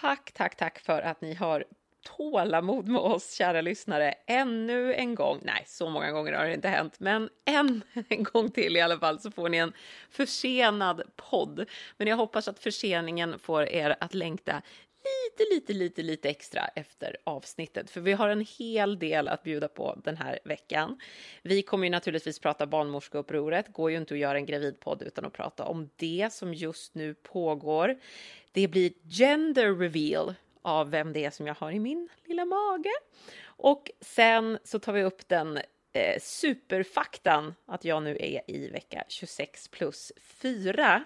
tack, tack, tack för att ni har tålamod med oss, kära lyssnare, ännu en gång. Nej, så många gånger har det inte hänt, men en, en gång till i alla fall så får ni en försenad podd. Men jag hoppas att förseningen får er att längta lite, lite, lite, lite extra efter avsnittet, för vi har en hel del att bjuda på den här veckan. Vi kommer ju naturligtvis prata barnmorskeupproret, går ju inte att göra en gravidpodd utan att prata om det som just nu pågår. Det blir gender reveal av vem det är som jag har i min lilla mage. Och sen så tar vi upp den eh, superfaktan att jag nu är i vecka 26 plus 4.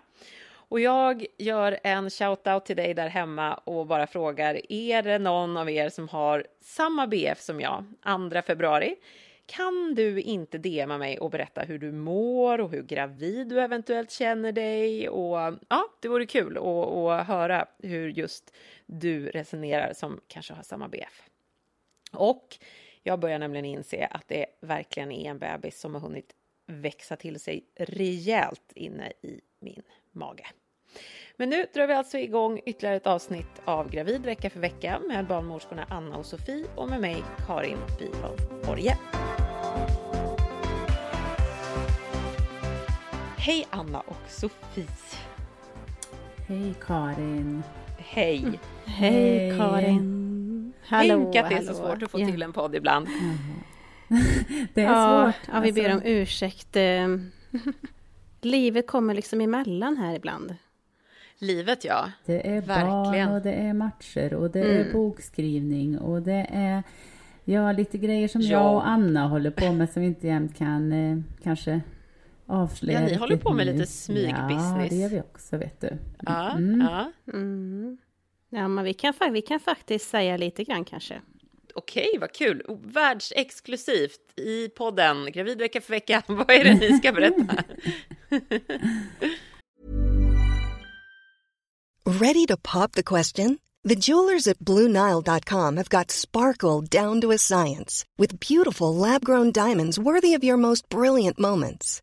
Och jag gör en shout-out till dig där hemma och bara frågar, är det någon av er som har samma BF som jag, 2 februari? Kan du inte DMa mig och berätta hur du mår och hur gravid du eventuellt känner dig? Och ja, det vore kul att, att höra hur just du resonerar som kanske har samma BF. Och jag börjar nämligen inse att det verkligen är en bebis som har hunnit växa till sig rejält inne i min mage. Men nu drar vi alltså igång ytterligare ett avsnitt av Gravid vecka för vecka med barnmorskorna Anna och Sofie och med mig Karin Bylund Borge. Hej Anna och Sofie! Hej Karin! Hej! Hej Karin! Hallå, Tänk att det är så svårt att få ja. till en podd ibland. det är ja, svårt. Ja, vi ber alltså. om ursäkt. Eh, livet kommer liksom emellan här ibland. Livet ja. Det är Verkligen. barn och det är matcher och det mm. är bokskrivning och det är ja, lite grejer som ja. jag och Anna håller på med som vi inte jämt kan eh, kanske avslöja. Ja, ni håller på med lite smygbusiness. Ja, det gör vi också vet du. Ja, mm. ja. Mm. ja men vi kan, vi kan faktiskt säga lite grann kanske. Okej, vad kul! Världsexklusivt i podden Gravid vecka för vecka. Vad är det ni ska berätta? Ready to pop the question? The jewelers at BlueNile.com have got sparkle down to a science with beautiful lab-grown diamonds worthy of your most brilliant moments.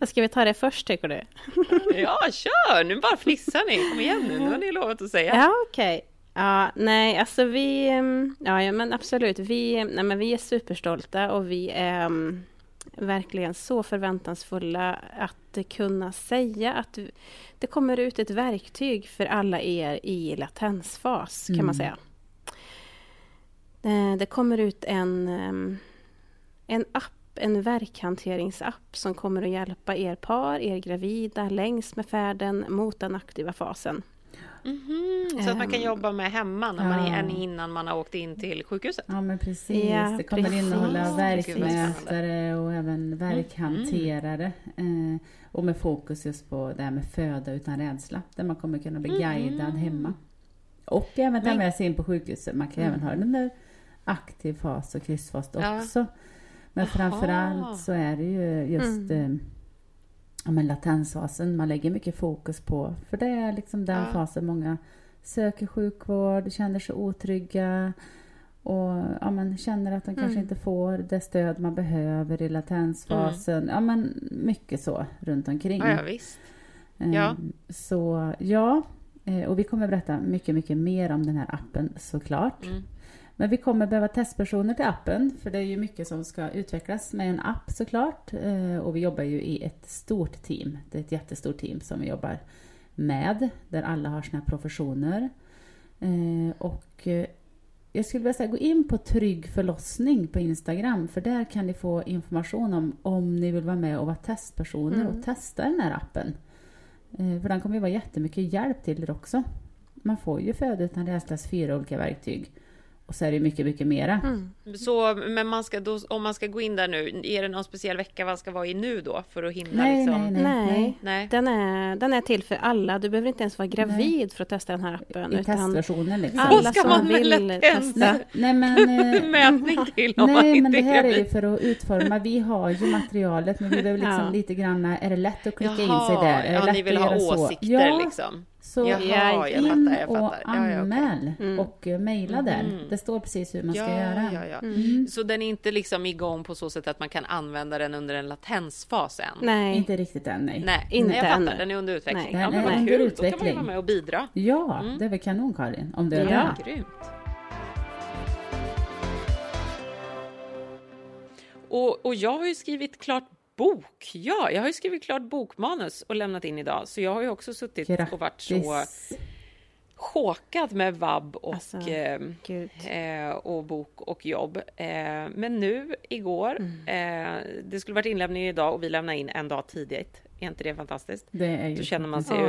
Ska vi ta det först tycker du? ja, kör! Nu bara fnissar ni. Kom igen nu, nu har ni lovat att säga. Ja, okej. Okay. Ja, nej, alltså vi... Mm, ja, men absolut. Vi, nej, men vi är superstolta och vi är um, verkligen så förväntansfulla att kunna säga att det kommer ut ett verktyg för alla er i latensfas, kan mm. man säga. Det, det kommer ut en um, en app, en verkhanteringsapp som kommer att hjälpa er par, er gravida längs med färden mot den aktiva fasen. Mm -hmm. Så att man kan ehm, jobba med hemma när man är innan man har åkt in till sjukhuset? Ja, men precis. Ja, det kommer precis. innehålla verkmätare och även verkhanterare. Mm. Och med fokus just på det här med föda utan rädsla, där man kommer kunna bli guidad mm. hemma. Och även ta med sig in på sjukhuset. Man kan även ha den där aktiv fas och kryssfas också. Men framförallt så är det ju just mm. eh, ja, men latensfasen man lägger mycket fokus på. För det är liksom den ja. fasen många söker sjukvård, känner sig otrygga och ja, men känner att de mm. kanske inte får det stöd man behöver i latensfasen. Mm. Ja, men mycket så runt omkring. Ja, ja visst. Ehm, ja. Så ja, eh, och vi kommer berätta mycket, mycket mer om den här appen såklart. Mm. Men vi kommer behöva testpersoner till appen, för det är ju mycket som ska utvecklas med en app såklart. Eh, och vi jobbar ju i ett stort team. Det är ett jättestort team som vi jobbar med, där alla har sina professioner. Eh, och eh, jag skulle vilja säga, gå in på Trygg förlossning på Instagram, för där kan ni få information om om ni vill vara med och vara testpersoner Mm. och testa den här appen. För den kommer ju vara jättemycket hjälp till er också. Man får ju Föda utan rädslas fyra olika verktyg. Och så är det mycket, mycket mera. Mm. Så, men man ska då, om man ska gå in där nu, är det någon speciell vecka man ska vara i nu då? För att hinna Nej, liksom... nej, nej, Nej. nej. Nej. Den är, den är till för alla. Du behöver inte ens vara gravid för att testa den här appen. I utan testversionen liksom. Alla ska som man vill inte ens- testa. Nej men, eh, Mätning till om man nej, inte men det är här är ju för att utforma. Vi har ju materialet men vi behöver liksom Ja. lite grann, är det lätt att klicka in sig Jaha, där? Är det ja, lätt ni vill att ha så? åsikter ja, liksom. Så Jaha, jag in och. Ja, ja, anmäl Mm. och eh, mejla där. Mhm. Det står precis hur man ska Ja, göra. ja, ja. Mm. Så den är inte liksom igång på så sätt att man kan använda den under en latensfas än? Nej. Inte riktigt än, nej. Nej, Inte jag fattar. ännu. Den är under utveckling. Nej. Ja, Den men är under kul. Då kan man utveckling. vara med och bidra. Ja, Mm. det är väl kanon Karin, om du är Ja. Grymt. Och, och jag har ju skrivit klart bok. Ja, jag har ju skrivit klart bokmanus och lämnat in idag. Så jag har ju också suttit och varit så Grattis! chockad med vab och, Alltså, eh, eh, och bok och jobb. Eh, men nu igår, Mm. eh, det skulle varit inlämning idag och vi lämnar in en dag tidigt. Är inte det fantastiskt? Det är ju Då känner man sig ju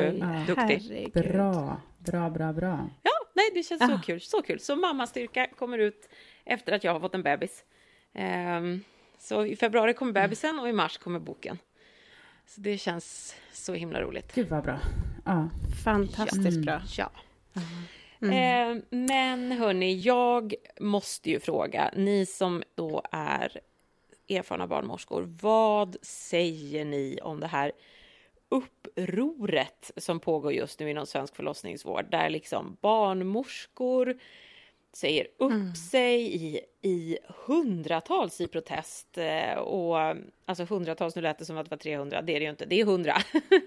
duktig. herregud. Bra, bra, bra, bra. Ja, nej, det känns så Ah. kul. Så kul. Så mammastyrka kommer ut efter att jag har fått en bebis. Så i februari kommer bebisen och i mars kommer boken. Så det känns så himla roligt. Gud vad bra. Ja. Fantastiskt Mm. bra. Ja. Mm. Ehm, men hörni, jag måste ju fråga, ni som då är erfarna barnmorskor, vad säger ni om det här upproret som pågår just nu inom svensk förlossningsvård, där liksom barnmorskor säger upp Mm. sig i, i hundratals i protest. eh, Och alltså hundratals, nu lät det som att det var 300, det är det ju inte, det är 100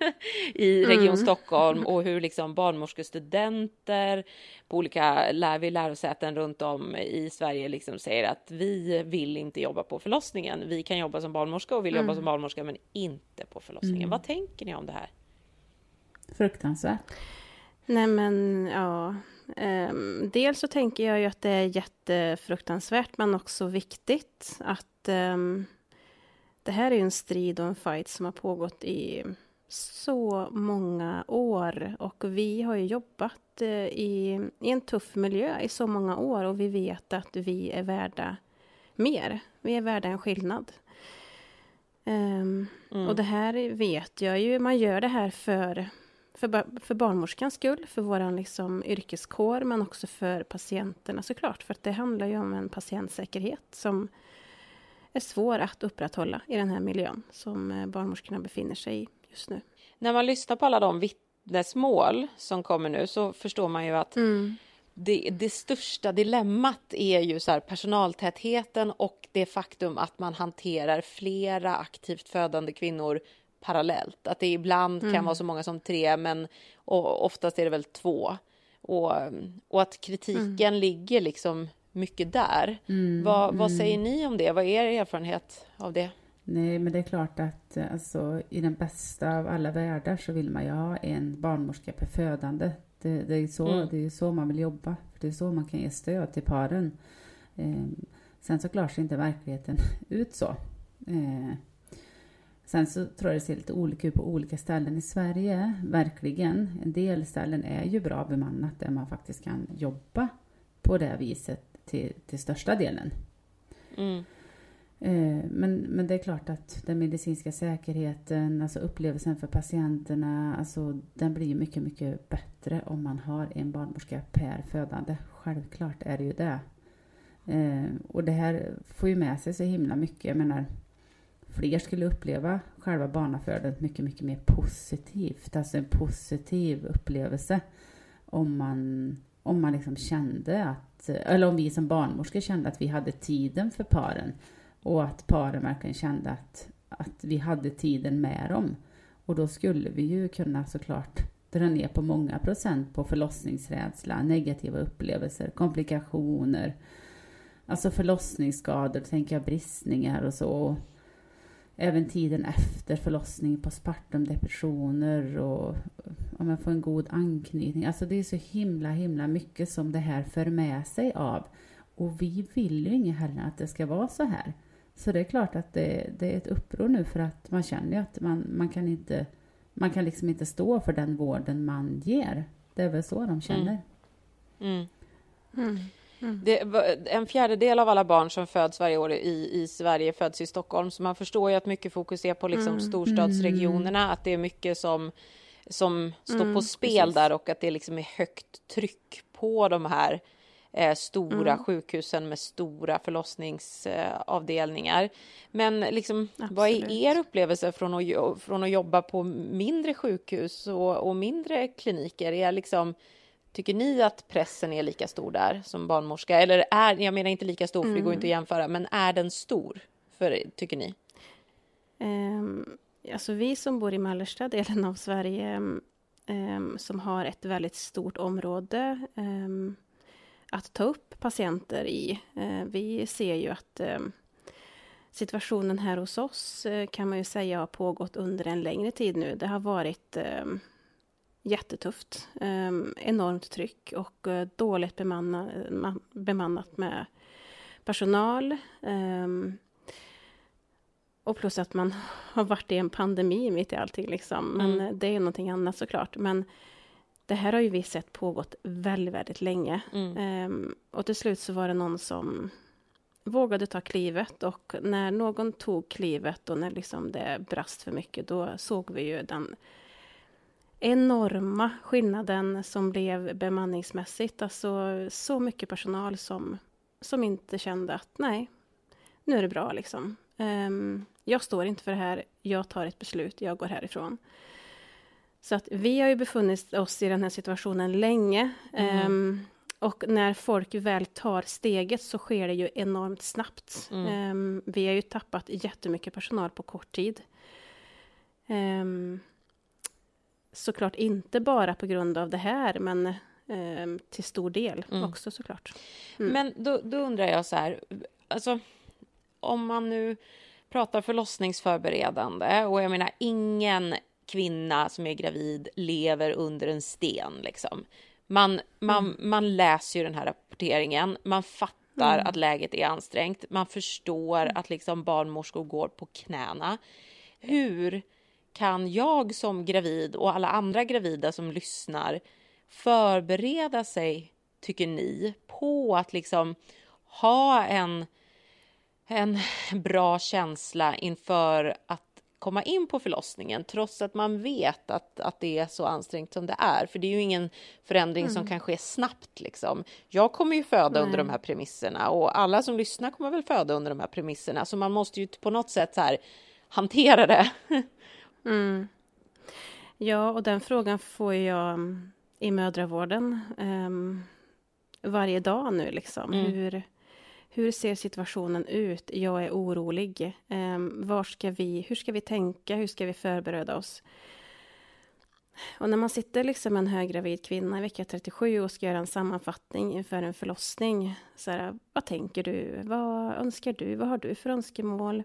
i Region Mm. Stockholm och hur liksom barnmorskestudenter på olika lär vid lärosäten runt om i Sverige liksom säger att vi vill inte jobba på förlossningen. Vi kan jobba som barnmorska och vill Mm. jobba som barnmorska men inte på förlossningen. Vad tänker ni om det här? Fruktansvärt. Nej men ja. Ehm, dels så tänker jag ju att det är jättefruktansvärt men också viktigt att ehm, det här är ju en strid och en fight som har pågått i så många år och vi har ju jobbat eh, i, i en tuff miljö i så många år och vi vet att vi är värda mer. Vi är värda en skillnad. Ehm, Mm. och det här vet jag ju, man gör det här för, för, för barnmorskans skull, för vår liksom yrkeskår, men också för patienterna såklart. För att det handlar ju om en patientsäkerhet som är svår att upprätthålla i den här miljön som eh, barnmorskorna befinner sig i just nu. När man lyssnar på alla de vittnesmål som kommer nu så förstår man ju att det, det största dilemmat är ju så här personaltätheten och det faktum att man hanterar flera aktivt födande kvinnor parallellt. Att det ibland kan vara så många som tre, men och oftast är det väl två. Och, och att kritiken ligger liksom mycket där. vad, vad säger ni om det? Vad är er erfarenhet av det? Nej, men det är klart att alltså, i den bästa av alla världar så vill man ju ha en barnmorska per födande. Det, det är så, Mm. det är så man vill jobba. För det är så man kan ge stöd till paren. Eh, sen så klarar sig inte verkligheten ut så. Eh, sen så tror jag det ser lite olika ut på olika ställen i Sverige, verkligen. En del ställen är ju bra bemannat där man faktiskt kan jobba på det viset till, till största delen. Mm. Eh, Men, men det är klart att den medicinska säkerheten, alltså upplevelsen för patienterna, alltså den blir mycket, mycket bättre om man har en barnmorska per födande. Självklart är det ju det. Eh, Och det här får ju med sig så himla mycket. Jag menar, fler skulle uppleva själva barnafödandet mycket, mycket mer positivt. Alltså en positiv upplevelse om man, om man liksom kände att, eller om vi som barnmorskor kände att vi hade tiden för paren och att paren verkligen kände att, att vi hade tiden med dem. Och då skulle vi ju kunna såklart dra ner på många procent på förlossningsrädsla, negativa upplevelser, komplikationer, alltså förlossningsskador, tänker jag bristningar och så. Även tiden efter förlossning, postpartum, depressioner och om jag får en god anknytning. Alltså det är så himla, himla mycket som det här för med sig av. Och vi vill ju inget heller att det ska vara så här. Så det är klart att det, det är ett uppror nu för att man känner ju att man, man kan inte man kan liksom inte stå för den vården man ger. Det är väl så de känner. Mm. Mm. Mm. Det, en fjärdedel av alla barn som föds varje år i, i Sverige föds i Stockholm, så man förstår ju att mycket fokus är på liksom mm. storstadsregionerna, att det är mycket som, som står på mm, spel precis. där och att det liksom är högt tryck på de här eh, stora mm. sjukhusen med stora förlossningsavdelningar. Men liksom, vad är er upplevelse från att, från att jobba på mindre sjukhus och, och mindre kliniker? Är liksom, Tycker ni att pressen är lika stor där som barnmorska? Eller är, jag menar inte lika stor, för det går inte att mm. jämföra, men är den stor, för, tycker ni? Um, alltså vi som bor i mellersta delen av Sverige, um, som har ett väldigt stort område um, att ta upp patienter i. Uh, vi ser ju att situationen här hos oss uh, kan man ju säga har pågått under en längre tid nu. Det har varit jättetufft. Um, enormt tryck och uh, dåligt bemanna, man, bemannat med personal. Um, och plus att man har varit i en pandemi mitt i allting. Liksom. Men mm. det är någonting annat såklart. Men det här har ju vi sett pågått väldigt, väldigt länge. Mm. Um, och till slut så var det någon som vågade ta klivet och när någon tog klivet och när liksom det brast för mycket, då såg vi ju den enorma skillnaden som blev bemanningsmässigt. Alltså så mycket personal som, som inte kände att nej, nu är det bra liksom. Um, jag står inte för det här, jag tar ett beslut, jag går härifrån. Så att vi har ju befunnit oss i den här situationen länge. Mm. Um, och när folk väl tar steget så sker det ju enormt snabbt. Mm. Um, vi har ju tappat jättemycket personal på kort tid. Um, såklart inte bara på grund av det här, men eh, till stor del mm. också såklart. Mm. Men då, då, undrar jag så här, alltså om man nu pratar förlossningsförberedande och jag menar ingen kvinna som är gravid lever under en sten liksom. Man, man, mm. man läser ju den här rapporteringen, man fattar mm. att läget är ansträngt, man förstår mm. att liksom barnmorskor går på knäna. Hur kan jag som gravid och alla andra gravida som lyssnar förbereda sig, tycker ni, på att liksom ha en, en bra känsla inför att komma in på förlossningen trots att man vet att, att det är så ansträngt som det är. För det är ju ingen förändring mm. som kan ske snabbt. Liksom. Jag kommer ju föda Nej. under de här premisserna och alla som lyssnar kommer väl föda under de här premisserna. Så man måste ju på något sätt så här, hantera det Mm. Ja, och den frågan får jag mm, i mödravården um, varje dag nu. Liksom. Mm. Hur, hur ser situationen ut? Jag är orolig. Um, var ska vi, hur ska vi tänka? Hur ska vi förbereda oss? Och när man sitter liksom en höggravid kvinna i vecka 37 och ska göra en sammanfattning inför en förlossning. Så här, vad tänker du? Vad önskar du? Vad har du för önskemål?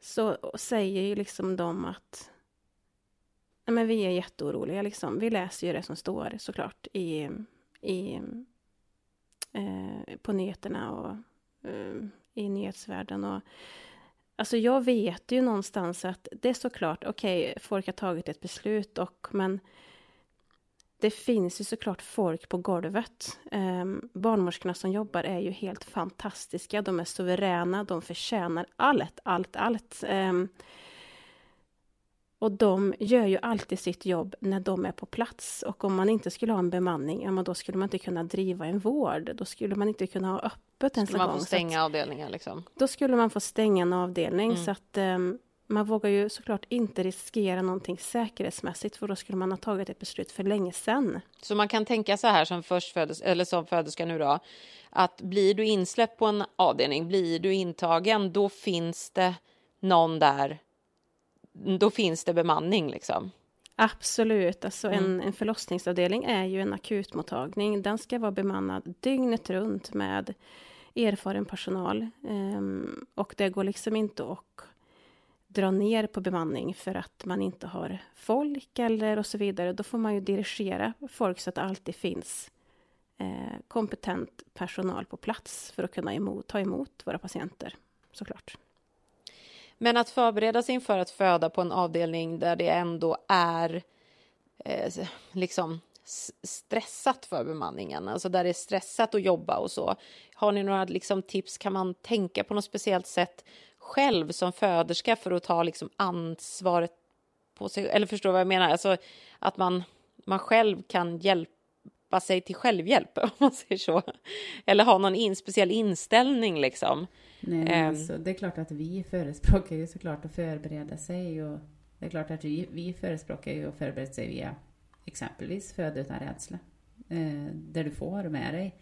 Så säger ju liksom de att nej men vi är jätteoroliga. Liksom. Vi läser ju det som står såklart i, i, eh, på nyheterna och eh, i nyhetsvärlden. Och, alltså jag vet ju någonstans att det är såklart, okej, okay, folk har tagit ett beslut och men det finns ju såklart folk på golvet. Um, barnmorskorna som jobbar är ju helt fantastiska. De är suveräna, de förtjänar allt, allt, allt. Um, och de gör ju alltid sitt jobb när de är på plats. Och om man inte skulle ha en bemanning, ja, men då skulle man inte kunna driva en vård. Då skulle man inte kunna ha öppet ens en gång. Skulle man få stänga avdelningar liksom? Då skulle man få stänga en avdelning. Mm. Så att um, man vågar ju såklart inte riskera någonting säkerhetsmässigt för då skulle man ha tagit ett beslut för länge sedan. Så man kan tänka så här som förstfödes, eller som föderska nu då, att blir du insläppt på en avdelning, blir du intagen, då finns det någon där, då finns det bemanning liksom. Absolut, alltså mm. en, en förlossningsavdelning är ju en akutmottagning. Den ska vara bemannad dygnet runt med erfaren personal. Um, och det går liksom inte att dra ner på bemanning för att man inte har folk eller och så vidare, då får man ju dirigera folk så att det alltid finns eh, kompetent personal på plats för att kunna emot, ta emot våra patienter, såklart. Men att förbereda sig inför att föda på en avdelning där det ändå är eh, liksom stressat för bemanningen, alltså där det är stressat att jobba och så. Har ni några liksom, tips? Kan man tänka på något speciellt sätt själv som föderska för att ta liksom, ansvaret på sig? Eller förstår vad jag menar? Alltså att man, man själv kan hjälpa sig till självhjälp, om man säger så. Eller ha någon in, speciell inställning liksom. Nej, um, alltså, det är klart att vi förespråkar ju såklart att förbereda sig och det är klart att vi, vi förespråkar ju att förbereda sig via exempelvis Föda utan rädsla. Eh, där du får med dig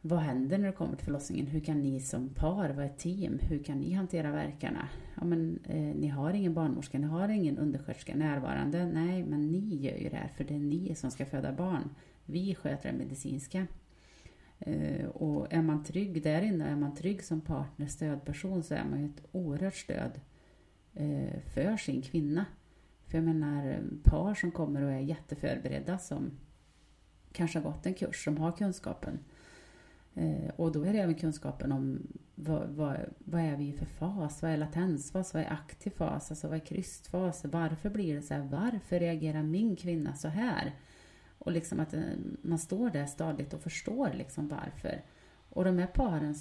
vad händer när det kommer till förlossningen? Hur kan ni som par vara ett team? Hur kan ni hantera verkarna? Ja, men, eh, ni har ingen barnmorska, ni har ingen undersköterska närvarande. Nej, men ni gör ju det här för det är ni som ska föda barn. Vi sköter det medicinska. Eh, och är man trygg där inne, är man trygg som partner, stödperson, så är man ju ett oerhört stöd eh, för sin kvinna. För jag menar par som kommer och är jätteförberedda som kanske har gått en kurs, som har kunskapen. Eh, och då är det även kunskapen om vad, vad, vad, är vi för fas? Vad är latensfas? Vad är aktiv fas? Alltså vad är krystfas? Varför blir det så här? Varför reagerar min kvinna så här? Och liksom att eh, man står där stadigt och förstår liksom varför. Och de här paren,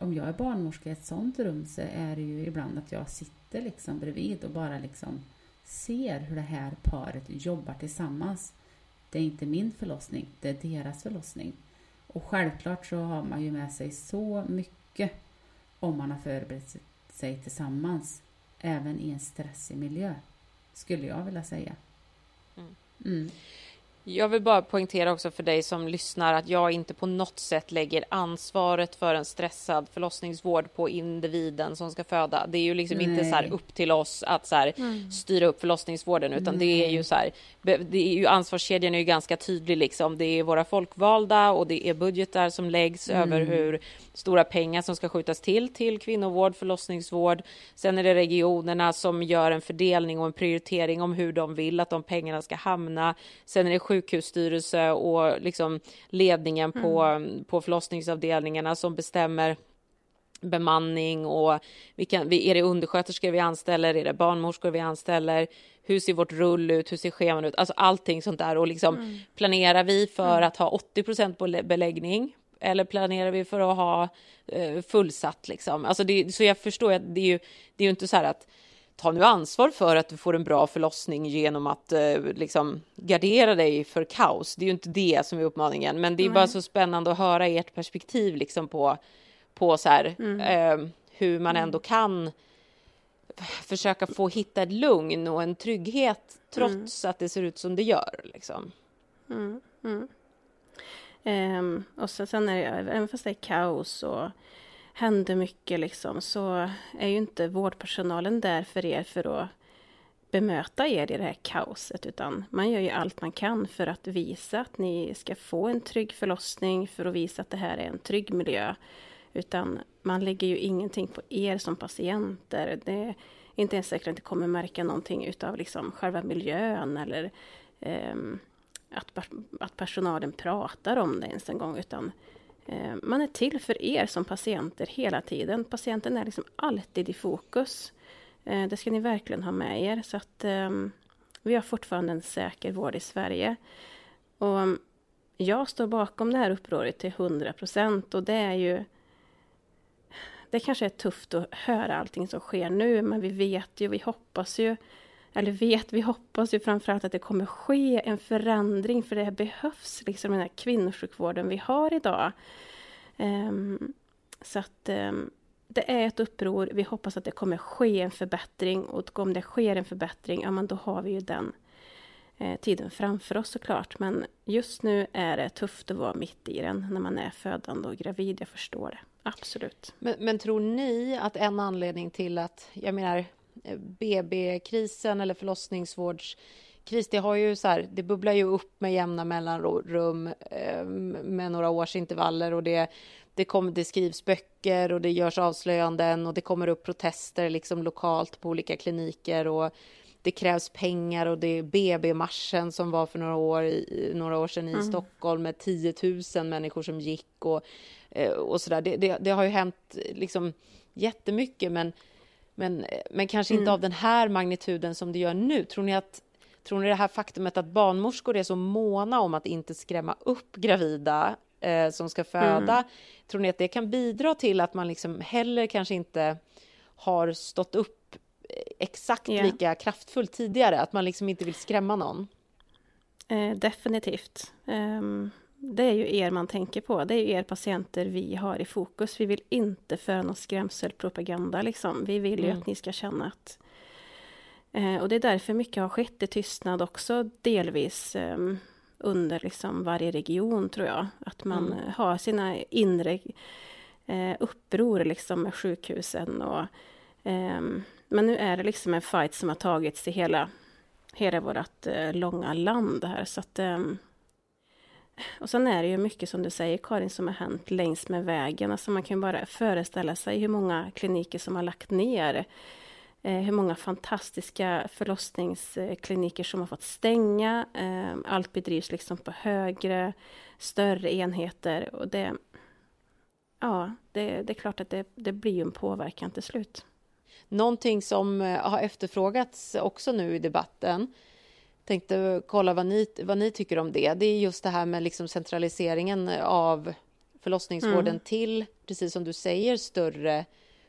om jag är barnmorska i ett sånt rum så är det ju ibland att jag sitter liksom bredvid och bara liksom ser hur det här paret jobbar tillsammans. Det är inte min förlossning, det är deras förlossning. Och självklart så har man ju med sig så mycket om man har förberett sig tillsammans, även i en stressig miljö, skulle jag vilja säga. Mm. Jag vill bara poängtera också för dig som lyssnar att jag inte på något sätt lägger ansvaret för en stressad förlossningsvård på individen som ska föda. Det är ju liksom Nej. inte så här upp till oss att så här mm. styra upp förlossningsvården utan Nej. det är ju så här. Det är ju ansvarskedjan är ju ganska tydlig liksom. Det är våra folkvalda och det är budgetar som läggs mm. över hur stora pengar som ska skjutas till till kvinnovård, förlossningsvård. Sen är det regionerna som gör en fördelning och en prioritering om hur de vill att de pengarna ska hamna. Sen är det sjukhusstyrelse och liksom ledningen på, mm. på förlossningsavdelningarna som bestämmer bemanning och vi kan, är det undersköterskor vi anställer, är det barnmorskor vi anställer, hur ser vårt rull ut, hur ser scheman ut, alltså allting sånt där och liksom mm. planerar vi för mm. att ha 80% beläggning eller planerar vi för att ha eh, fullsatt liksom? Alltså det, så jag förstår att det är ju, det är ju inte så här att ta nu ansvar för att du får en bra förlossning genom att eh, liksom gardera dig för kaos. Det är ju inte det som är uppmaningen, men det är mm. bara så spännande att höra ert perspektiv liksom på, på så här, mm. eh, hur man ändå mm. kan försöka få hitta ett lugn och en trygghet trots mm. att det ser ut som det gör. Liksom. Um, och så, sen är det, även fast det är kaos och händer mycket liksom, så är ju inte vårdpersonalen där för er för att bemöta er i det här kaoset, utan man gör ju allt man kan för att visa att ni ska få en trygg förlossning, för att visa att det här är en trygg miljö. Utan man lägger ju ingenting på er som patienter. Det är inte ens säkert att ni kommer märka någonting utav liksom själva miljön eller eh, att, att personalen pratar om det ens en gång, utan Eh, man är till för er som patienter hela tiden. Patienten är liksom alltid i fokus. Eh, det ska ni verkligen ha med er. Så att ehm, vi har fortfarande en säker vård i Sverige. Och ehm, jag står bakom det här upproret till 100 procent och det är ju det kanske är tufft att höra allting som sker nu, men vi vet ju, vi hoppas ju eller vet, vi hoppas ju framförallt att det kommer ske en förändring, för det behövs liksom den här kvinnosjukvården vi har idag. Um, så att um, det är ett uppror, vi hoppas att det kommer ske en förbättring och om det sker en förbättring, ja men då har vi ju den eh, tiden framför oss såklart. Men just nu är det tufft att vara mitt i den när man är födande och gravid, jag förstår det. Absolut. Men, men tror ni att en anledning till att, jag menar, BB-krisen eller förlossningsvårds kris. Det, har ju så här, det bubblar ju upp med jämna mellanrum eh, med några års intervaller och det, det, kom, det skrivs böcker och det görs avslöjanden och det kommer upp protester liksom lokalt på olika kliniker och det krävs pengar och det är BB-marschen som var för några år, några år sedan i mm. Stockholm med 10 000 människor som gick och, eh, och sådär. Det, det, det har ju hänt liksom jättemycket, men, men, men kanske mm. inte av den här magnituden som det gör nu. Tror ni att Tror ni det här faktumet att barnmorskor är så måna om att inte skrämma upp gravida eh, som ska föda, mm. tror ni att det kan bidra till att man liksom heller kanske inte har stått upp exakt yeah. lika kraftfullt tidigare, att man liksom inte vill skrämma någon? Eh, definitivt. Um, det är ju er man tänker på. Det är ju er patienter vi har i fokus. Vi vill inte föra någon skrämselpropaganda. Liksom. Vi vill ju mm. att ni ska känna att... Eh, och det är därför mycket har skett i tystnad också, delvis eh, under liksom varje region, tror jag. Att man mm. har sina inre eh, uppror liksom, med sjukhusen. Och, ehm, men nu är det liksom en fight som har tagits i hela, hela vårt eh, långa land här. Så att, ehm, och sen är det ju mycket som du säger Karin som har hänt längs med vägen. Alltså man kan bara föreställa sig hur många kliniker som har lagt ner. Eh, hur många fantastiska förlossningskliniker som har fått stänga. Eh, allt bedrivs liksom på högre, större enheter. Och det, ja, det, det är klart att det, det blir en påverkan till slut. Någonting som eh, har efterfrågats också nu i debatten tänkte kolla vad ni, vad ni tycker om det. Det är just det här med liksom centraliseringen av förlossningsvården mm. till, precis som du säger, större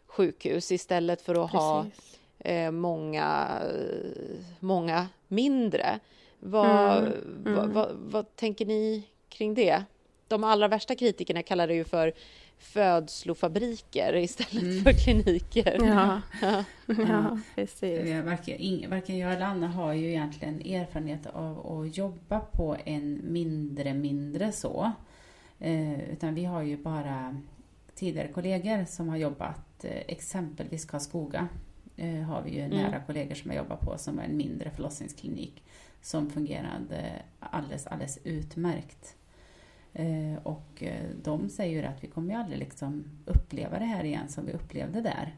sjukhus istället för att precis. ha eh, många, många mindre. Vad, mm. Mm. Vad, vad, vad, tänker ni kring det? De allra värsta kritikerna kallar det ju för födslofabriker istället mm. för kliniker. Ja, ja. ja precis. Varken, varken jag eller Anna har ju egentligen erfarenhet av att jobba på en mindre, mindre så. Eh, utan vi har ju bara tidigare kollegor som har jobbat, eh, exempelvis Karlskoga eh, har vi ju mm. nära kollegor som har jobbat på som är en mindre förlossningsklinik som fungerade alldeles, alldeles utmärkt. Eh, och eh, de säger att vi kommer ju aldrig liksom uppleva det här igen som vi upplevde där.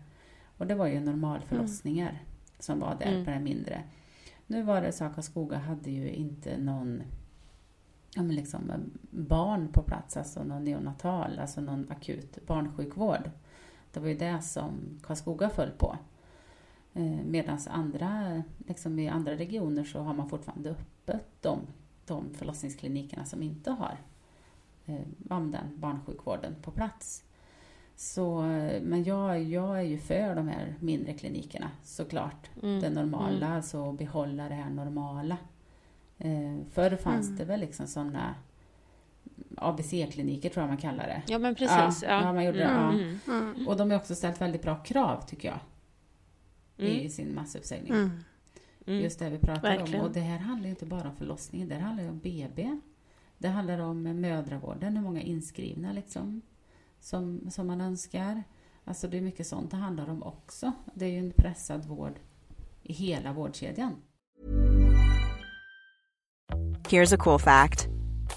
Och det var ju normalförlossningar mm. som var där mm. på den mindre. Nu var det Karlskoga hade ju inte någon ja, men liksom barn på plats, alltså någon neonatal, alltså någon akut barnsjukvård. Det var ju det som Karlskoga föll på. Eh, Medan andra, liksom i andra regioner så har man fortfarande öppet de, de förlossningsklinikerna som inte har eh, den barnsjukvården på plats. Så, men jag, jag är ju för de här mindre klinikerna såklart. Mm. Det normala, mm. alltså behålla det här normala. Eh, förr fanns mm. det väl liksom sådana ABC-kliniker tror jag man kallar det. Ja men precis. Ja, ja. ja man gjorde mm. det, ja. Mm. Mm. Och de har också ställt väldigt bra krav tycker jag. I sin massuppsägning. Just det vi pratar om. Och det här handlar ju inte bara om förlossningen, det handlar ju om BB. Det handlar om mödravården, hur många inskrivna liksom, som, som man önskar. Alltså det är mycket sånt det handlar om också. Det är ju en pressad vård i hela vårdkedjan. Here's a cool fact.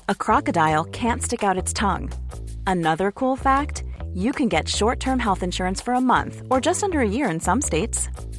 A crocodile can't stick out its tongue. Another cool fact, you can get short-term health insurance for a month or just under a year in some states.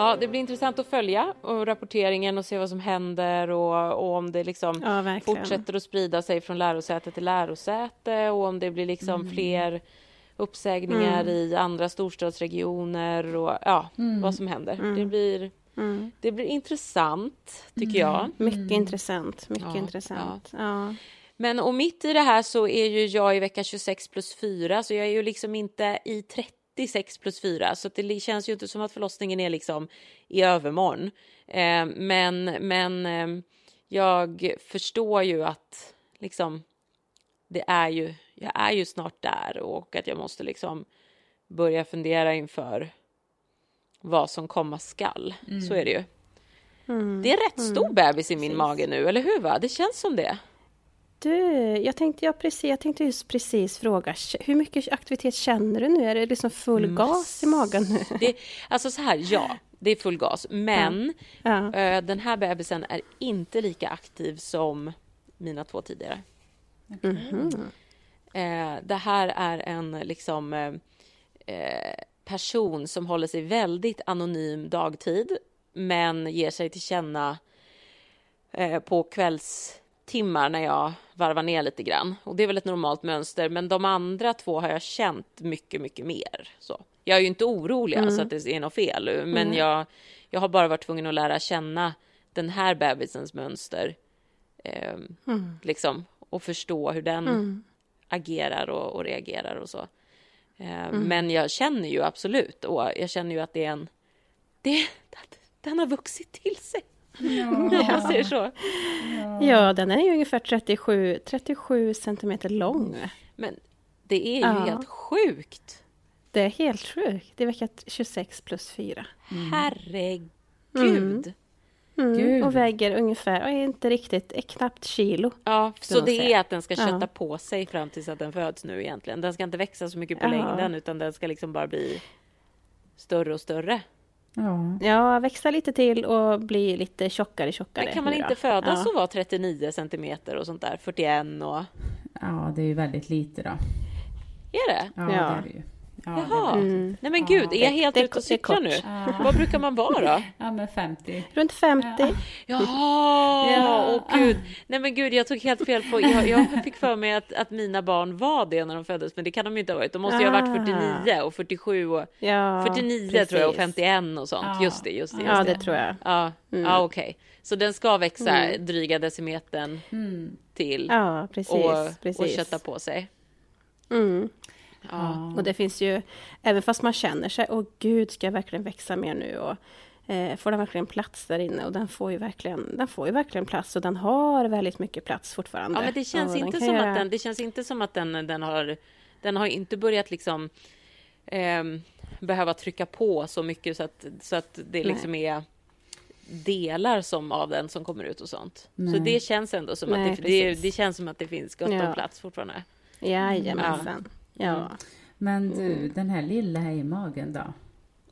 Ja, det blir intressant att följa och rapporteringen och se vad som händer och, och om det liksom Ja, fortsätter att sprida sig från lärosäte till lärosäte och om det blir liksom Mm. fler uppsägningar i andra storstadsregioner och ja, vad som händer. Det, blir, Mm. det blir intressant, tycker jag. Mycket intressant. Mycket Ja, intressant. Ja. Men och mitt i det här så är ju jag i vecka 26 plus 4 så jag är ju liksom inte i 36 plus 4 så det känns ju inte som att förlossningen är liksom i övermorgon. Eh, men men eh, jag förstår ju att liksom det är ju, jag är ju snart där och att jag måste liksom börja fundera inför vad som komma skall. Så är det ju. Det är rätt stor bebis i min mage nu, eller hur? Va? Det känns som det. Du, jag tänkte, jag, precis, jag tänkte just precis fråga, hur mycket aktivitet känner du nu? Är det liksom full gas i magen nu? Det, alltså så här, ja, det är full gas. Men Ja. eh, den här bebisen är inte lika aktiv som mina två tidigare. Eh, det här är en liksom person som håller sig väldigt anonym dagtid men ger sig till känna på kvällstimmar när jag varvar ner lite grann. Och det är väl ett normalt mönster, men de andra två har jag känt mycket, mycket mer. Så. Jag är ju inte orolig alltså att det är något fel, men jag, jag har bara varit tvungen att lära känna den här bebisens mönster. Eh, liksom, och förstå hur den agerar och, och reagerar och så. Eh, Men jag känner ju absolut, och jag känner ju att det är en... Det, den har vuxit till sig. Om jag säger så. Ja, den är ju ungefär 37, 37 centimeter lång. Men det är ju Ja. helt sjukt. Det är helt sjukt. Det är vecka 26 plus 4. Herregud. Mm. Gud. Och väger ungefär, är inte riktigt, är knappt kilo. Ja, så det säga. är att den ska kötta Ja. på sig fram tills att den föds nu egentligen. Den ska inte växa så mycket på Ja. längden utan den ska liksom bara bli större och större. Ja. Ja, växa lite till och bli lite tjockare, tjockare. Men kan man inte födas ja. och vara 39 centimeter och sånt där? 41 och... ja, det är ju väldigt lite då. Är det? Ja, Ja. det är det ju. Ja, Jaha. Mm. Nej men gud, är jag helt det ute och cyklar nu? Ja. Vad brukar man vara då? Ja, men 50. Runt 50. Jaha, Ja. åh gud. Nej men gud, jag tog helt fel på... Jag, jag fick för mig att, att mina barn var det när de föddes, men det kan de ju inte ha varit. De måste ju ha varit Ah. 49 och 47 och... Ja, 49 tror jag och precis. 51 och sånt. Ja. Just det, just det. Just Ja, det. det tror jag. Ja, Mm. ja okej. Så den ska växa dryga decimetern Mm. till Ja, precis. och, precis. och kötta på sig. Mm. Ja. Och det finns ju, även fast man känner sig, åh gud, ska jag verkligen växa mer nu? Och, eh, får den verkligen plats där inne? Och den får ju verkligen, den får ju verkligen plats och den har väldigt mycket plats fortfarande. Ja, men det känns inte som göra- att den, det känns inte som att den, den har, den har inte börjat liksom ehm, behöva trycka på så mycket så att, så att det liksom är delar som av den som kommer ut och sånt. Så Nej. det känns ändå som Nej, att det, det, det känns som att det finns gott Ja. om plats fortfarande. Jajamensan. Ja. Mm. Men du, den här lilla här i magen då?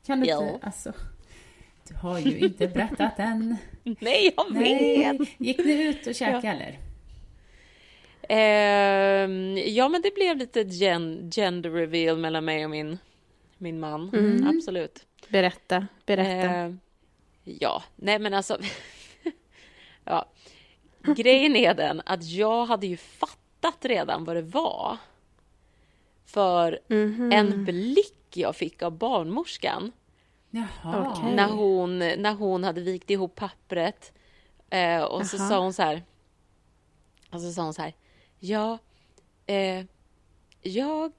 Kan du Ja. inte, alltså... Du har ju inte berättat än. Nej, jag vet! Nej. Gick ni ut och käkade eller? Ehm, ja, men det blev lite gen, gender reveal mellan mig och min, min man. Mm. Absolut. Berätta, berätta. Eh, ja, nej men alltså. ja. Grejen är den att jag hade ju fattat redan vad det var. För Mhm. en blick jag fick av barnmorskan Jaha. Okej. när, hon, när hon hade vikt ihop pappret. Eh, och så sa hon så här. Och så sa hon så här. Ja, eh, jag...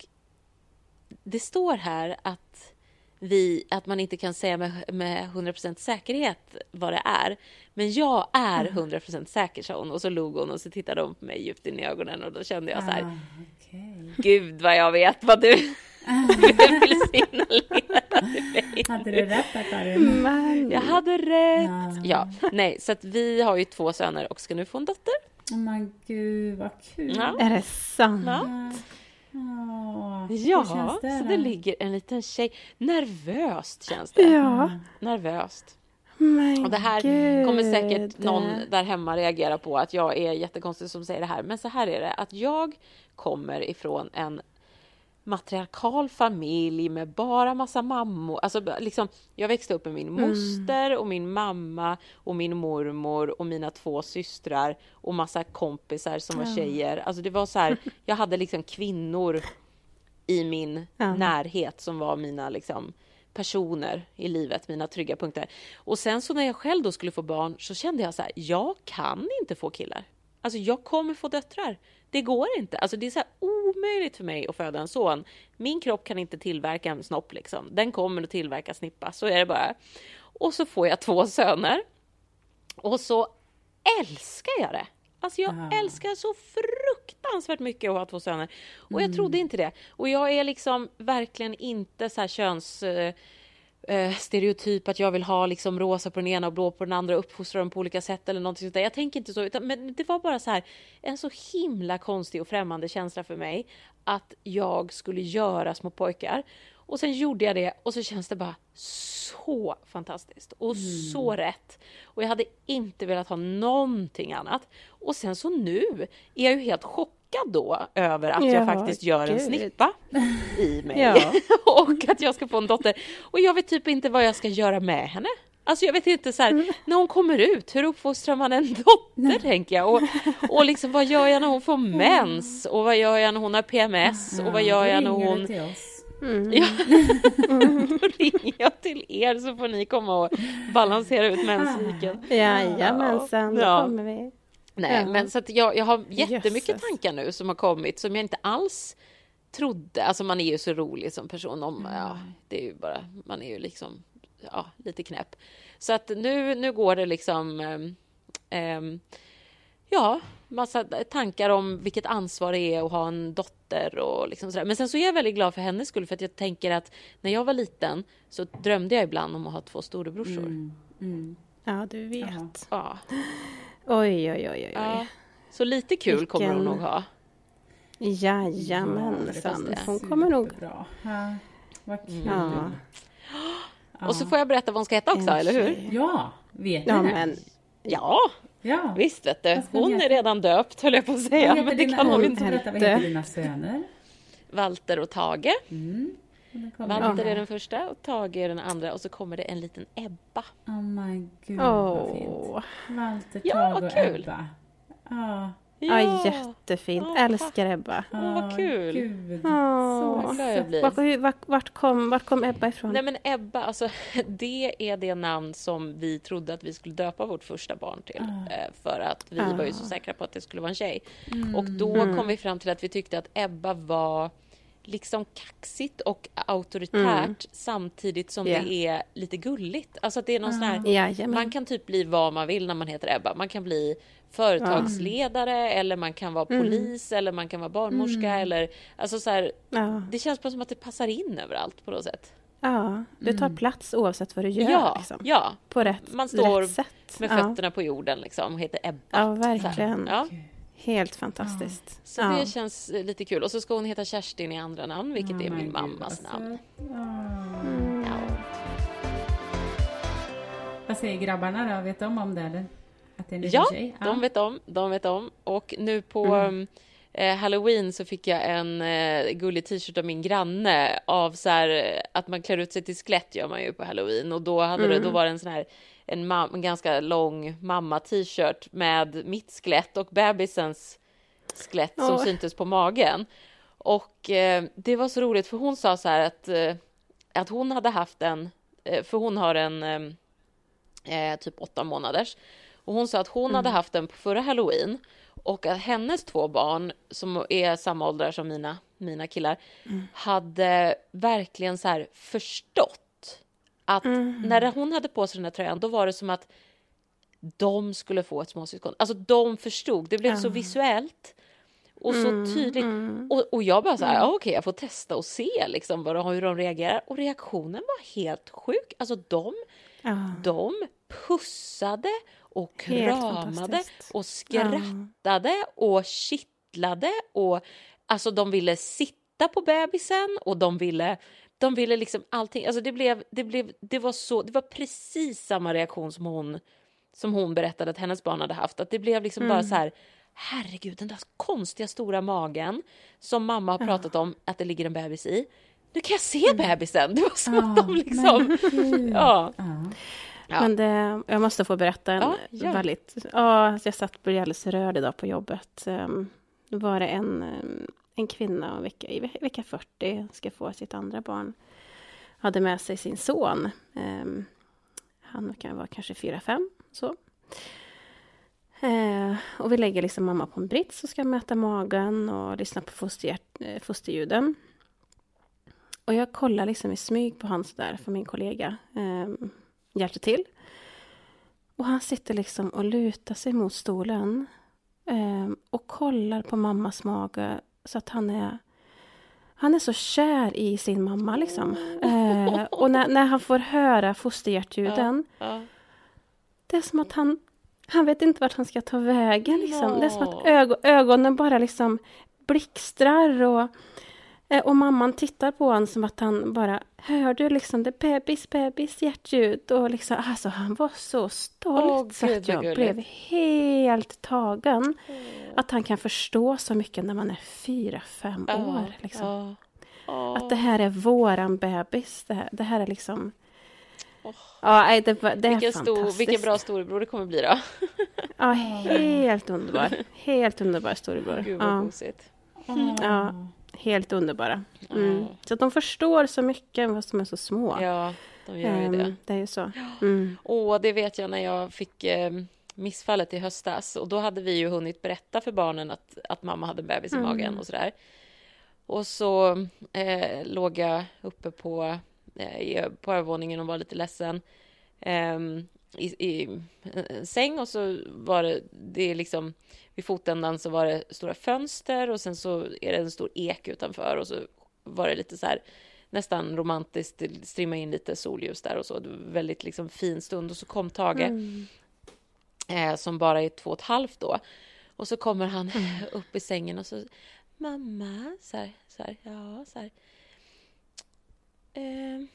Det står här att, vi, att man inte kan säga med, med 100% säkerhet vad det är. Men jag är 100% säker, sa hon. Och så log hon och så tittade hon på mig djupt in i ögonen och då kände jag så här. Okej. Gud vad jag vet vad du vill signalera till mig. Hade du rätt där, Karin? Men, Jag hade rätt! Ja. Ja, nej, så att vi har ju två söner och ska nu få en dotter. Oh, men gud, vad kul. Ja. är det sant? Ja. Hur Ja, det så det ligger en liten tjej. Nervöst känns det. Ja, Nervöst. Men Och det här gud. kommer säkert någon där hemma reagera på att jag är jättekonstig som säger det här. Men så här är det, att jag kommer ifrån en matriarkal familj med bara massa mammor. Alltså, liksom, jag växte upp med min Mm. moster och min mamma och min mormor och mina två systrar och massa kompisar som var tjejer. Alltså det var så här, jag hade liksom kvinnor i min Ja. närhet som var mina liksom, personer i livet, mina trygga punkter. Och sen så när jag själv då skulle få barn så kände jag så här, jag kan inte få killar. Alltså jag kommer få döttrar. Det går inte. Alltså det är så här omöjligt för mig att föda en son. Min kropp kan inte tillverka en snopp liksom. Den kommer att tillverka snippa, så är det bara. Och så får jag två söner. Och så älskar jag det. Alltså jag Ah. älskar så fruktansvärt mycket att ha två söner. Och jag trodde inte det. Och jag är liksom verkligen inte så här köns... Eh, eh, stereotyp att jag vill ha liksom rosa på den ena och blå på den andra och uppfostra dem på olika sätt eller någonting sånt där. Jag tänker inte så, utan, men det var bara så här en så himla konstig och främmande känsla för mig att jag skulle göra små pojkar. Och sen gjorde jag det och så känns det bara så fantastiskt och så rätt. Och jag hade inte velat ha någonting annat. Och sen så nu är jag ju helt chockad då över att jag Ja, faktiskt gör en gud. snippa i mig. Ja. och att jag ska få en dotter. Och jag vet typ inte vad jag ska göra med henne. Alltså jag vet inte så här, Mm. när hon kommer ut, hur uppfostrar man en dotter tänker jag? Och, och liksom vad gör jag när hon får mens? Och vad gör jag när hon har PMS? Och vad gör jag när hon... oss. Ja. Då ringer jag till er så får ni komma och balansera ut menscykeln. Jajamensan, då Ja. kommer vi. Nej, Ja. men så att jag, jag har jättemycket Jösses. tankar nu som har kommit som jag inte alls trodde. Alltså man är ju så rolig som person. Om, ja, det är ju bara, man är ju liksom ja, lite knäpp. Så att nu, nu går det liksom ehm, ehm, Ja, massa tankar om vilket ansvar det är att ha en dotter och liksom sådär. Men sen så är jag väldigt glad för hennes skull för att jag tänker att när jag var liten så drömde jag ibland om att ha två storebrorsor. Mm. Ja, du vet. Ja. Ja. Oj, oj, oj, oj. ja. Så lite kul kommer hon Vilken- nog ha. Jajamensan. det. Hon kommer nog... Ja, vad kul. Ja. Och så får jag berätta vad hon ska heta också, eller hur? Ja, vet ni Ja, det? men Ja, Ja. visst vet du. Hon Hon är heta? redan döpt, höll jag på att säga. Men det dina, kan hon inte. berätta, vad heter dina söner? Walter och Tage. Mm. Walter är den första och Tage är den andra. Och så kommer det en liten Ebba. Oh my gud, vad fint. Walter, Ja, Tage vad och kul. Ebba. Ja, ja, jättefint. Ja, Älskar Ebba. Åh, vad ja, kul. Gud. Åh. Vad glad jag blir. Vart, hur- vart, vart, kom, vart kom Ebba ifrån? Nej men Ebba, alltså det är det namn som vi trodde att vi skulle döpa vårt första barn till. eh, För att vi var ju så Ah. säkra på att det skulle vara en tjej. Och då kom vi fram till att vi tyckte att Ebba var liksom kaxigt och auktoritärt samtidigt som Ja. det är lite gulligt. Alltså att det är någon sån här, Jajamän. man kan typ bli vad man vill när man heter Ebba. Man kan bli företagsledare eller man kan vara polis eller man kan vara barnmorska eller alltså så här, Ja, det känns bara som att det passar in överallt på något sätt. ja, du tar plats oavsett vad du gör. Ja, liksom. ja. På rätt, Man står rätt sätt. med ja. fötterna på jorden liksom, och heter Ebba. Ja, verkligen. Ja, Helt fantastiskt. så ja. det känns eh, lite kul. Och så ska hon heta Kerstin i andra namn, vilket Oh är min mammas vad namn. Ja. Mm. Ja. Vad säger grabbarna då? Vet de om det? Eller? Att det är en Ja, tjej? de vet om, de vet om. Och nu på Mm. Eh, Halloween så fick jag en eh, gullig t-shirt av min granne av så här eh, att man klär ut sig till skelett gör man ju på Halloween och då hade det, Mm. då var det en sån här en, en ganska lång mamma-t-shirt med mitt skelett och bebisens skelett som Åh. syntes på magen. Och eh, det var så roligt för hon sa så här att, eh, att hon hade haft en, eh, för hon har en eh, eh, typ åtta månaders. Och hon sa att hon hade haft den på förra halloween och att hennes två barn som är samma åldrar som mina, mina killar hade verkligen så här förstått att när hon hade på sig den här tröjan då var det som att de skulle få ett småsyskon. Alltså de förstod, det blev så visuellt och så tydligt. Och, och jag bara så här, ja, okej, jag får testa och se liksom vad hur de reagerar. Och reaktionen var helt sjuk. Alltså de, Ja. de pussade och kramade och skrattade och kittlade och alltså de ville sitta på bebisen och de ville de ville liksom allting. Alltså det blev, det blev, det var så, det var precis samma reaktion som hon som hon berättade att hennes barn hade haft. Att det blev liksom bara så här herregud, den där konstiga stora magen som mamma har pratat om att det ligger en bebis i. Nu kan jag se mm. bebisen! Det var som att de liksom... Ja. Ja. Men det, jag måste få berätta en ja, väldigt... Ja, jag satt och blev alldeles rörd idag på jobbet. Ehm, då var det en, ehm, en kvinna vecka, i vecka 40, ska få sitt andra barn. Hade med sig sin son. Ehm, han kan vara kanske fyra fem så. Och vi lägger liksom mamma på en brits och ska mäta magen och lyssna på foster, eh, fosterljuden. Och jag kollar liksom i smyg på han sådär, för min kollega eh, hjälpte till. Och han sitter liksom och lutar sig mot stolen eh, och kollar på mammas mage så att han är han är så kär i sin mamma liksom. Eh, och när, när, han får höra fosterhjärtljuden ja, ja. Det är som att han han vet inte vart han ska ta vägen. Liksom. Det är som att ög ögonen bara liksom blixtrar. Och, och mamman tittar på honom som att han bara Hör du liksom det bebis, bebis hjärtljud? Och liksom, alltså han var så stolt oh, så att jag blev helt tagen. Mm. Att han kan förstå så mycket när man är fyra, fem oh, år. Liksom. Oh, att det här är våran bebis. Det här, det här är liksom Oh. Ja, det, det är vilken, stor, vilken bra storebror det kommer bli då. ja, helt underbar. Helt underbar storebror. Gud vad ja. gosigt. Mm. Ja, helt underbara. Mm. Så att de förstår så mycket fast de är så små. Ja, de gör ju um, det. Det är ju så. Mm. Och det vet jag när jag fick eh, missfallet i höstas och då hade vi ju hunnit berätta för barnen att, att mamma hade en bebis i mm. magen och sådär. Och så eh, låg jag uppe på Eh, på övervåningen och var lite ledsen ehm, i, i en säng och så var det, det är liksom vid fotändan så var det stora fönster och sen så är det en stor ek utanför och så var det lite så här nästan romantiskt, strimma in lite solljus där och så. Väldigt liksom fin stund och så kom Tage mm. eh, som bara är två och ett halvt då. Och så kommer han mm. upp i sängen och så mamma, så här, så här, ja, så här eh,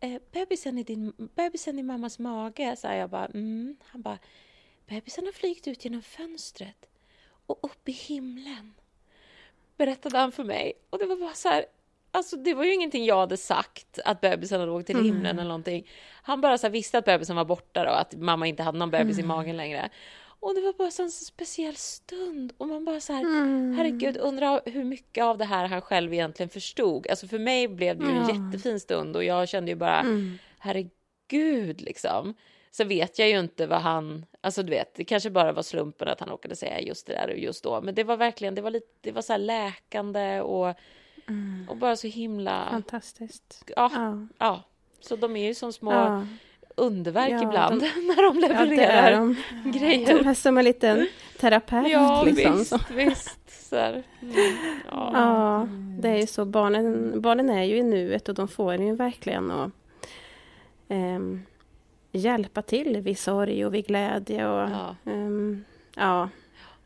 eh, bebisen, i din, bebisen i mammas mage, sa jag bara. Mm. Han bara, bebisen har flygit ut genom fönstret och upp i himlen. Berättade han för mig. Och det var bara så här, alltså det var ju ingenting jag hade sagt, att bebisen hade åkt till himlen mm. eller någonting. Han bara så visste att bebisen var borta då, att mamma inte hade någon bebis mm. i magen längre. Och det var bara så en så speciell stund. Och man bara så här, mm. herregud, undrar hur mycket av det här han själv egentligen förstod. Alltså för mig blev det ju en ja. jättefin stund och jag kände ju bara, mm. herregud liksom. Så vet jag ju inte vad han, alltså du vet, det kanske bara var slumpen att han råkade säga just det där och just då. Men det var verkligen, det var lite, det var så här läkande och, mm. och bara så himla... Fantastiskt. Ja, ja. ja. Så de är ju som små ja underverk ja, ibland de, när de levererar ja, de. grejer. De som en liten terapeut. Ja, liksom, visst. Så. visst så mm, ja. ja. det är ju så. Barnen, barnen är ju i nuet och de får ju verkligen att eh, hjälpa till vid sorg och vid glädje. Och, ja. Eh, ja.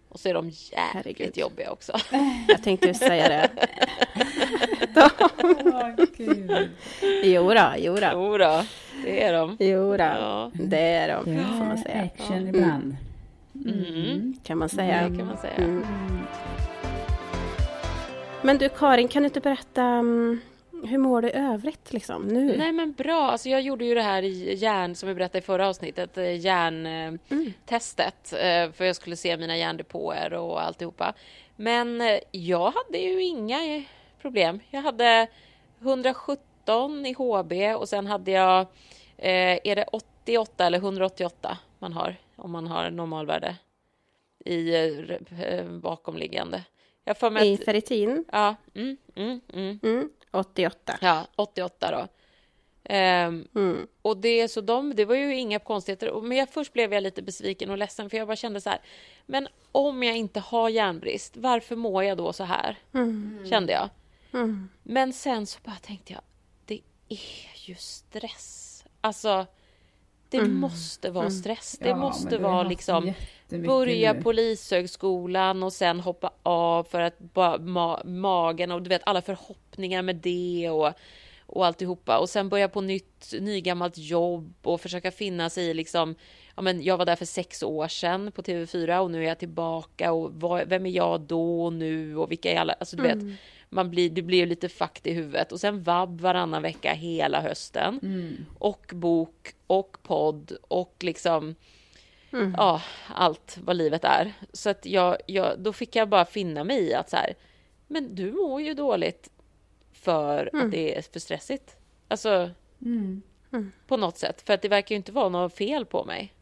Och så är de jävligt Herregud. jobbiga också. Jag tänkte just säga det. oh, jo då, jo då. Jo då. Det är de. Jo då, ja. det är de. Det får man säga. action ja. ibland. Mm. Mm. Kan man säga. Det kan man säga. Mm. Men du Karin, kan du inte berätta um, hur mår du i övrigt liksom, nu? Nej men bra, alltså jag gjorde ju det här i järn som vi berättade i förra avsnittet, eh, järntestet. Mm. För jag skulle se mina järndepåer och alltihopa. Men eh, jag hade ju inga problem. Jag hade 117 i HB och sen hade jag, eh, är det 88 eller 188 man har om man har normalvärde i eh, bakomliggande. Jag får I att, ferritin? Ja. Mm, mm, mm. Mm, 88. Ja, 88 då. Um, mm. Och det, så de, det var ju inga konstigheter. Men jag, först blev jag lite besviken och ledsen för jag bara kände så här. Men om jag inte har järnbrist, varför mår jag då så här? Mm. Kände jag. Mm. Men sen så bara tänkte jag, det är ju stress. Alltså, det mm. måste vara mm. stress. Det ja, måste vara liksom börja nu. polishögskolan och sen hoppa av för att bara ma magen och du vet alla förhoppningar med det och och alltihopa och sen börja på nytt, nygammalt jobb och försöka finna sig i liksom ja, men jag var där för sex år sedan på TV4 och nu är jag tillbaka och vad, vem är jag då och nu och vilka är alla, alltså du mm. vet, man blir, det blir lite fakt i huvudet och sen vab varannan vecka hela hösten mm. och bok och podd och liksom mm. ja, allt vad livet är. Så att jag, jag, då fick jag bara finna mig i att så här, men du mår ju dåligt för att mm. det är för stressigt. Alltså, mm. Mm. på något sätt. För att det verkar ju inte vara något fel på mig.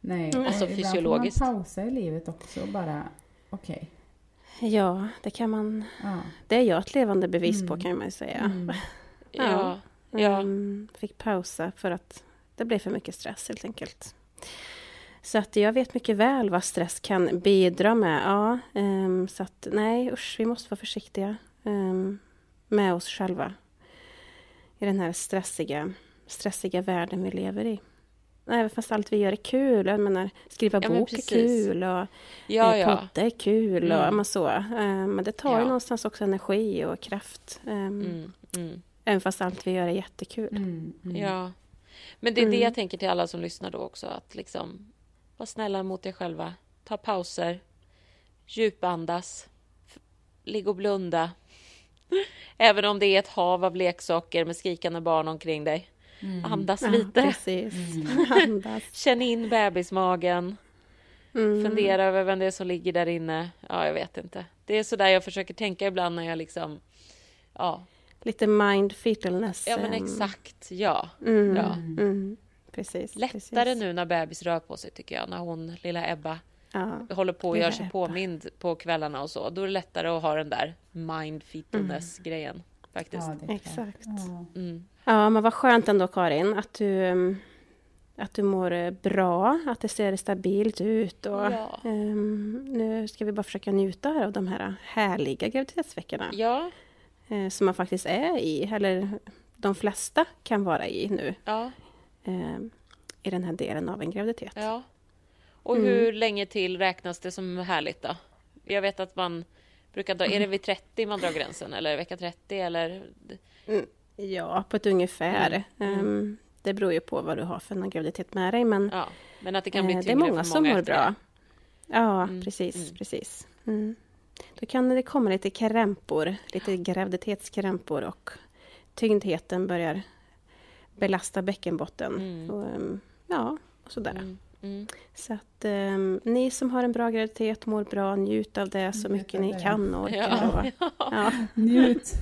Nej, alltså fysiologiskt. Får man pausa i livet också bara, okej. Okay. Ja, det kan man. Ja. Det är jag ett levande bevis mm. på kan man ju säga. Mm. ja. ja. Um, fick pausa för att det blev för mycket stress helt enkelt. Så att jag vet mycket väl vad stress kan bidra med. Ja, um, så att nej usch, vi måste vara försiktiga um, med oss själva. I den här stressiga, stressiga världen vi lever i. Även fast allt vi gör är kul. Jag menar, skriva ja, bok är kul och ja, eh, ja. podda är kul. Mm. Och, så. Eh, men det tar ju någonstans också energi och kraft. Um, mm. Mm. Även fast allt vi gör är jättekul. Mm, mm. Ja. Men det är det mm. jag tänker till alla som lyssnar då också. Att liksom vara snälla mot er själva. Ta pauser. Djupandas. Ligg och blunda. Även om det är ett hav av leksaker med skrikande barn omkring dig. Mm. Andas lite. Ja, mm. Andas. Känn in bebismagen. Mm. Fundera över vem det är som ligger där inne. Ja, jag vet inte. Det är så där jag försöker tänka ibland när jag liksom... Ja. Lite mindfulness. Ja, men exakt. Ja. Mm. ja. Mm. Precis. Lättare precis. nu när bebis rör på sig, tycker jag. När hon, lilla Ebba, ja. håller på och gör sig Ebba. påmind på kvällarna och så. Då är det lättare att ha den där mindfulness-grejen. Mm. Faktiskt. Ja, Exakt. Mm. Ja, men vad skönt ändå Karin att du, mm, att du mår eh, bra, att det ser stabilt ut. Och, ja. um, nu ska vi bara försöka njuta av de här härliga graviditetsveckorna. Ja. Uh, som man faktiskt är i, eller de flesta kan vara i nu. Ja. Uh, I den här delen av en graviditet. Ja. Och mm. hur länge till räknas det som härligt då? Jag vet att man brukar dra, är det vid 30 man drar gränsen eller vecka 30 eller? Mm. Ja, på ett ungefär. Mm. Um, det beror ju på vad du har för någon graviditet med dig. Men, ja, men att det kan bli uh, Det är många som mår bra. Ja, mm. precis, mm. precis. Mm. Då kan det komma lite krämpor, lite graviditetskrämpor och tyngdheten börjar belasta bäckenbotten. Mm. Och, um, ja, och sådär. Mm. Mm. Så att um, ni som har en bra graviditet mår bra, njut av det så mycket ni kan och orkar. Ja. ja. Njut!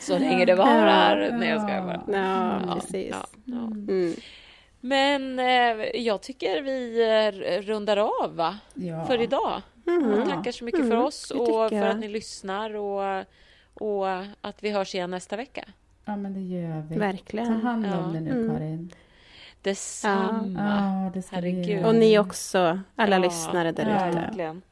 Så länge det varar. Ja. Nej, jag skojar bara. Ja, ja precis. Ja, mm. mm. Men eh, jag tycker vi eh, rundar av va? för idag. Mm. Tackar så mycket för mm. oss och för att ni lyssnar och, och att vi hörs igen nästa vecka. Ja, men det gör vi. Verkligen. Ta hand om det nu, mm. Karin. Detsamma. Ja, det Herregud. Och ni också, alla ja, lyssnare där ute. Verkligen.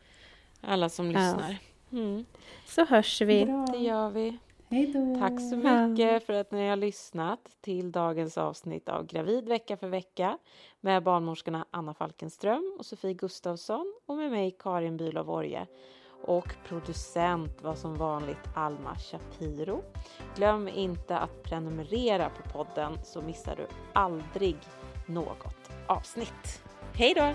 Alla som lyssnar. Mm. Så hörs vi. Bra. Det gör vi. Hejdå. Tack så mycket för att ni har lyssnat till dagens avsnitt av Gravid vecka för vecka med barnmorskorna Anna Falkenström och Sofie Gustafsson och med mig Karin Bülow Orje. Och producent var som vanligt Alma Shapiro. Glöm inte att prenumerera på podden så missar du aldrig något avsnitt. Hej då!